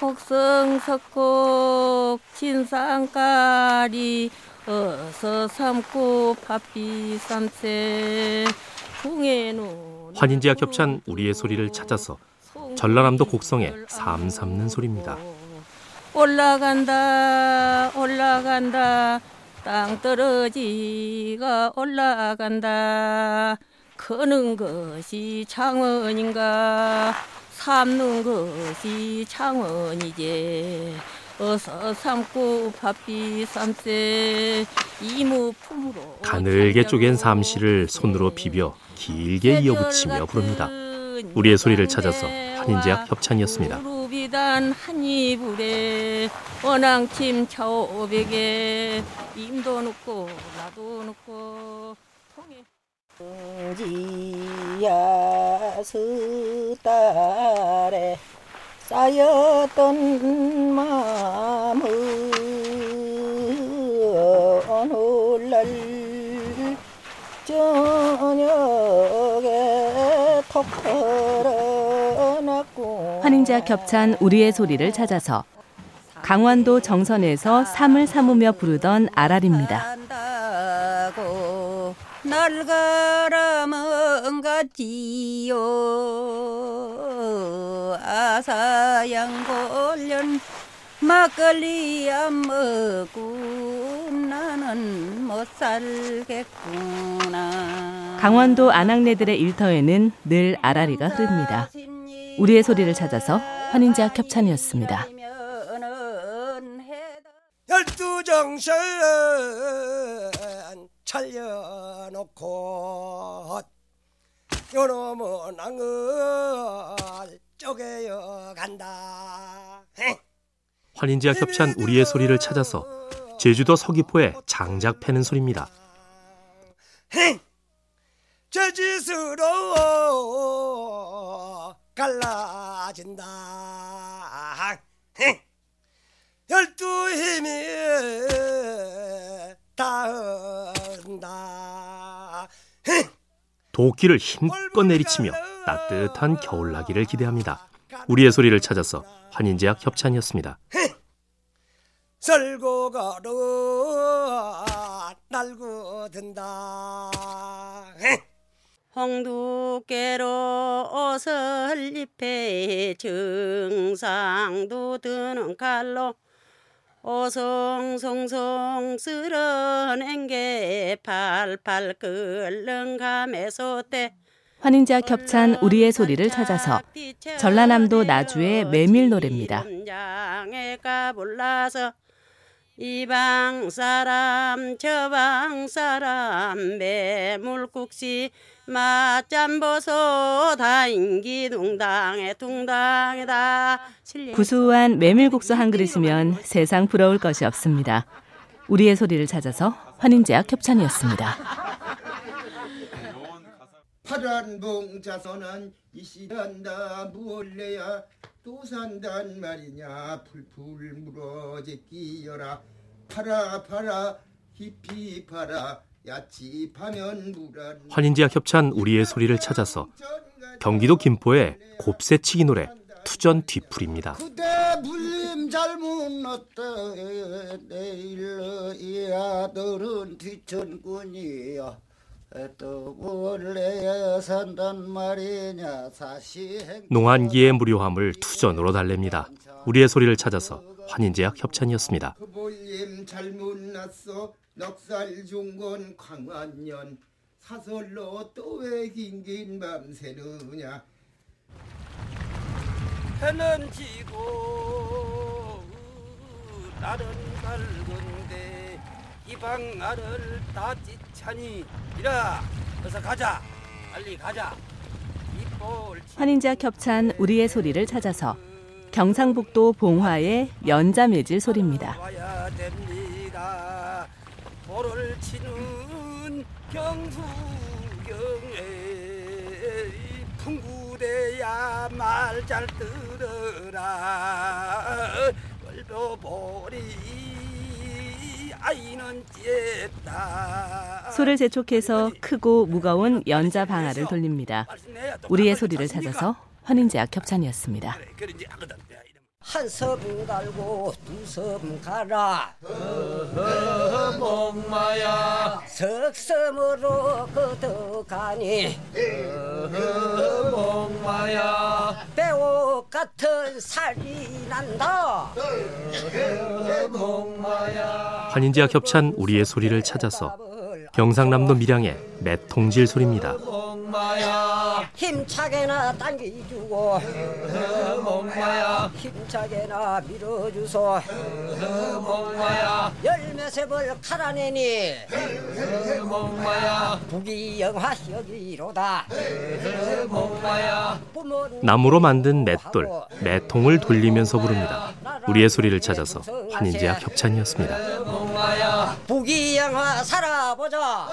곡성석곡 진상까리 어서 삼고 밥비 삼세 풍에는 환인제와 겹찬 우리의 소리를 찾아서 전라남도 곡성의 삶 삼는 소리입니다. 올라간다 올라간다. 땅 떨어지가 올라간다. 크는 것이 창원인가 삼는 것이 창원이제 어서 삼고 밥비 삼세 이무품으로 가늘게 쪼갠 삼시를 손으로 비벼 길게 이어붙이며 부릅니다. 우리의 소리를 찾아서 환인제약 협찬이었습니다. 무비단 한 이불에 원앙침 차오백에 임도 넣고 나도 넣고 통에 지야 스달에 쌓였던 마음은 오늘날 저녁에 톡 털어놨고 환인제와 겹찬 우리의 소리를 찾아서 강원도 정선에서 삶을 삼으며 부르던 아랄입니다. 가라면 같지요 아사양 골련 막걸리 안 먹고 나는 못 살겠구나 강원도 안악내들의 일터에는 늘 아라리가 흐릅니다. 우리의 소리를 찾아서 환인제와 겹찬이었습니다. 열두 정신 차려놓고 요놈은 낭을 쪼개어 간다. 환인제와 겹찬 우리의 소리를 찾아서 제주도 서귀포에 장작 패는 소리입니다. 저 짓으로 갈라진다. 열두 힘이 닿는다 도끼를 힘껏 내리치며 따뜻한 겨울나기를 기대합니다. 우리의 소리를 찾아서 환인제약 협찬이었습니다. 설고가로 날고 든다 홍두깨로 옷을 입해 증상도 드는 칼로 오송송송 쓸어낸 게 팔팔 끓는 감에서 때 환인제와 겹찬 우리의 소리를 찾아서 전라남도 나주의 메밀 노래입니다. 이방 사람 저방 사람 매물국시 맛잠보소 다인기 둥당에 둥당에다 구수한 메밀국수 한 그릇이면 세상 부러울 것이 없습니다. 우리의 소리를 찾아서 환인제와 겹찬이었습니다. 파란 봉 자선한 이시단다 무얼래야 또 산단 말이냐? 풀풀 물어제 끼어라. 팔아 팔아 깊이 팔아. 야치 파면 물안. 환인제약 협찬 우리의 소리를 찾아서 경기도 김포의 곱새치기 노래 투전 뒤풀입니다. 농한기의 무료함을 투전으로 달랩니다. 우리의 소리를 찾아서 환인제약 협찬이었습니다. 그 해는 지고 날은 밝은데 이방 나를 다 찌차니 이라. 어서 가자. 빨리 가자. 환인제와 겹찬 우리의 소리를 찾아서 경상북도 봉화의 연자매질 소리입니다. 풍구대야 말 잘 들어라. 월보보리 찌다 소를 재촉해서 크고 무거운 연자 방아를 돌립니다. 우리의 소리를 찾아서 환인제와 겹찬이었습니다. 한 섬 갈고 두 섬 가라 목마야 석섬으로 거둬가니 목마야 배옥 같은 살이 난다 환인제와 겹찬 우리의 소리를 찾아서 경상남도 밀양의 맷통질 소리입니다. 힘차게나 당겨주고 목마야. 힘차게나 밀어주소. 목마야. 열매 셉을 갈아내니 목마야. 부귀영화 여기로다. 목마야. 부모님 나무로 만든 맷돌, 맷통을 돌리면서 부릅니다. 우리의 소리를 찾아서 환인제와 협찬이었습니다. 목마야. 부귀영화 살아보자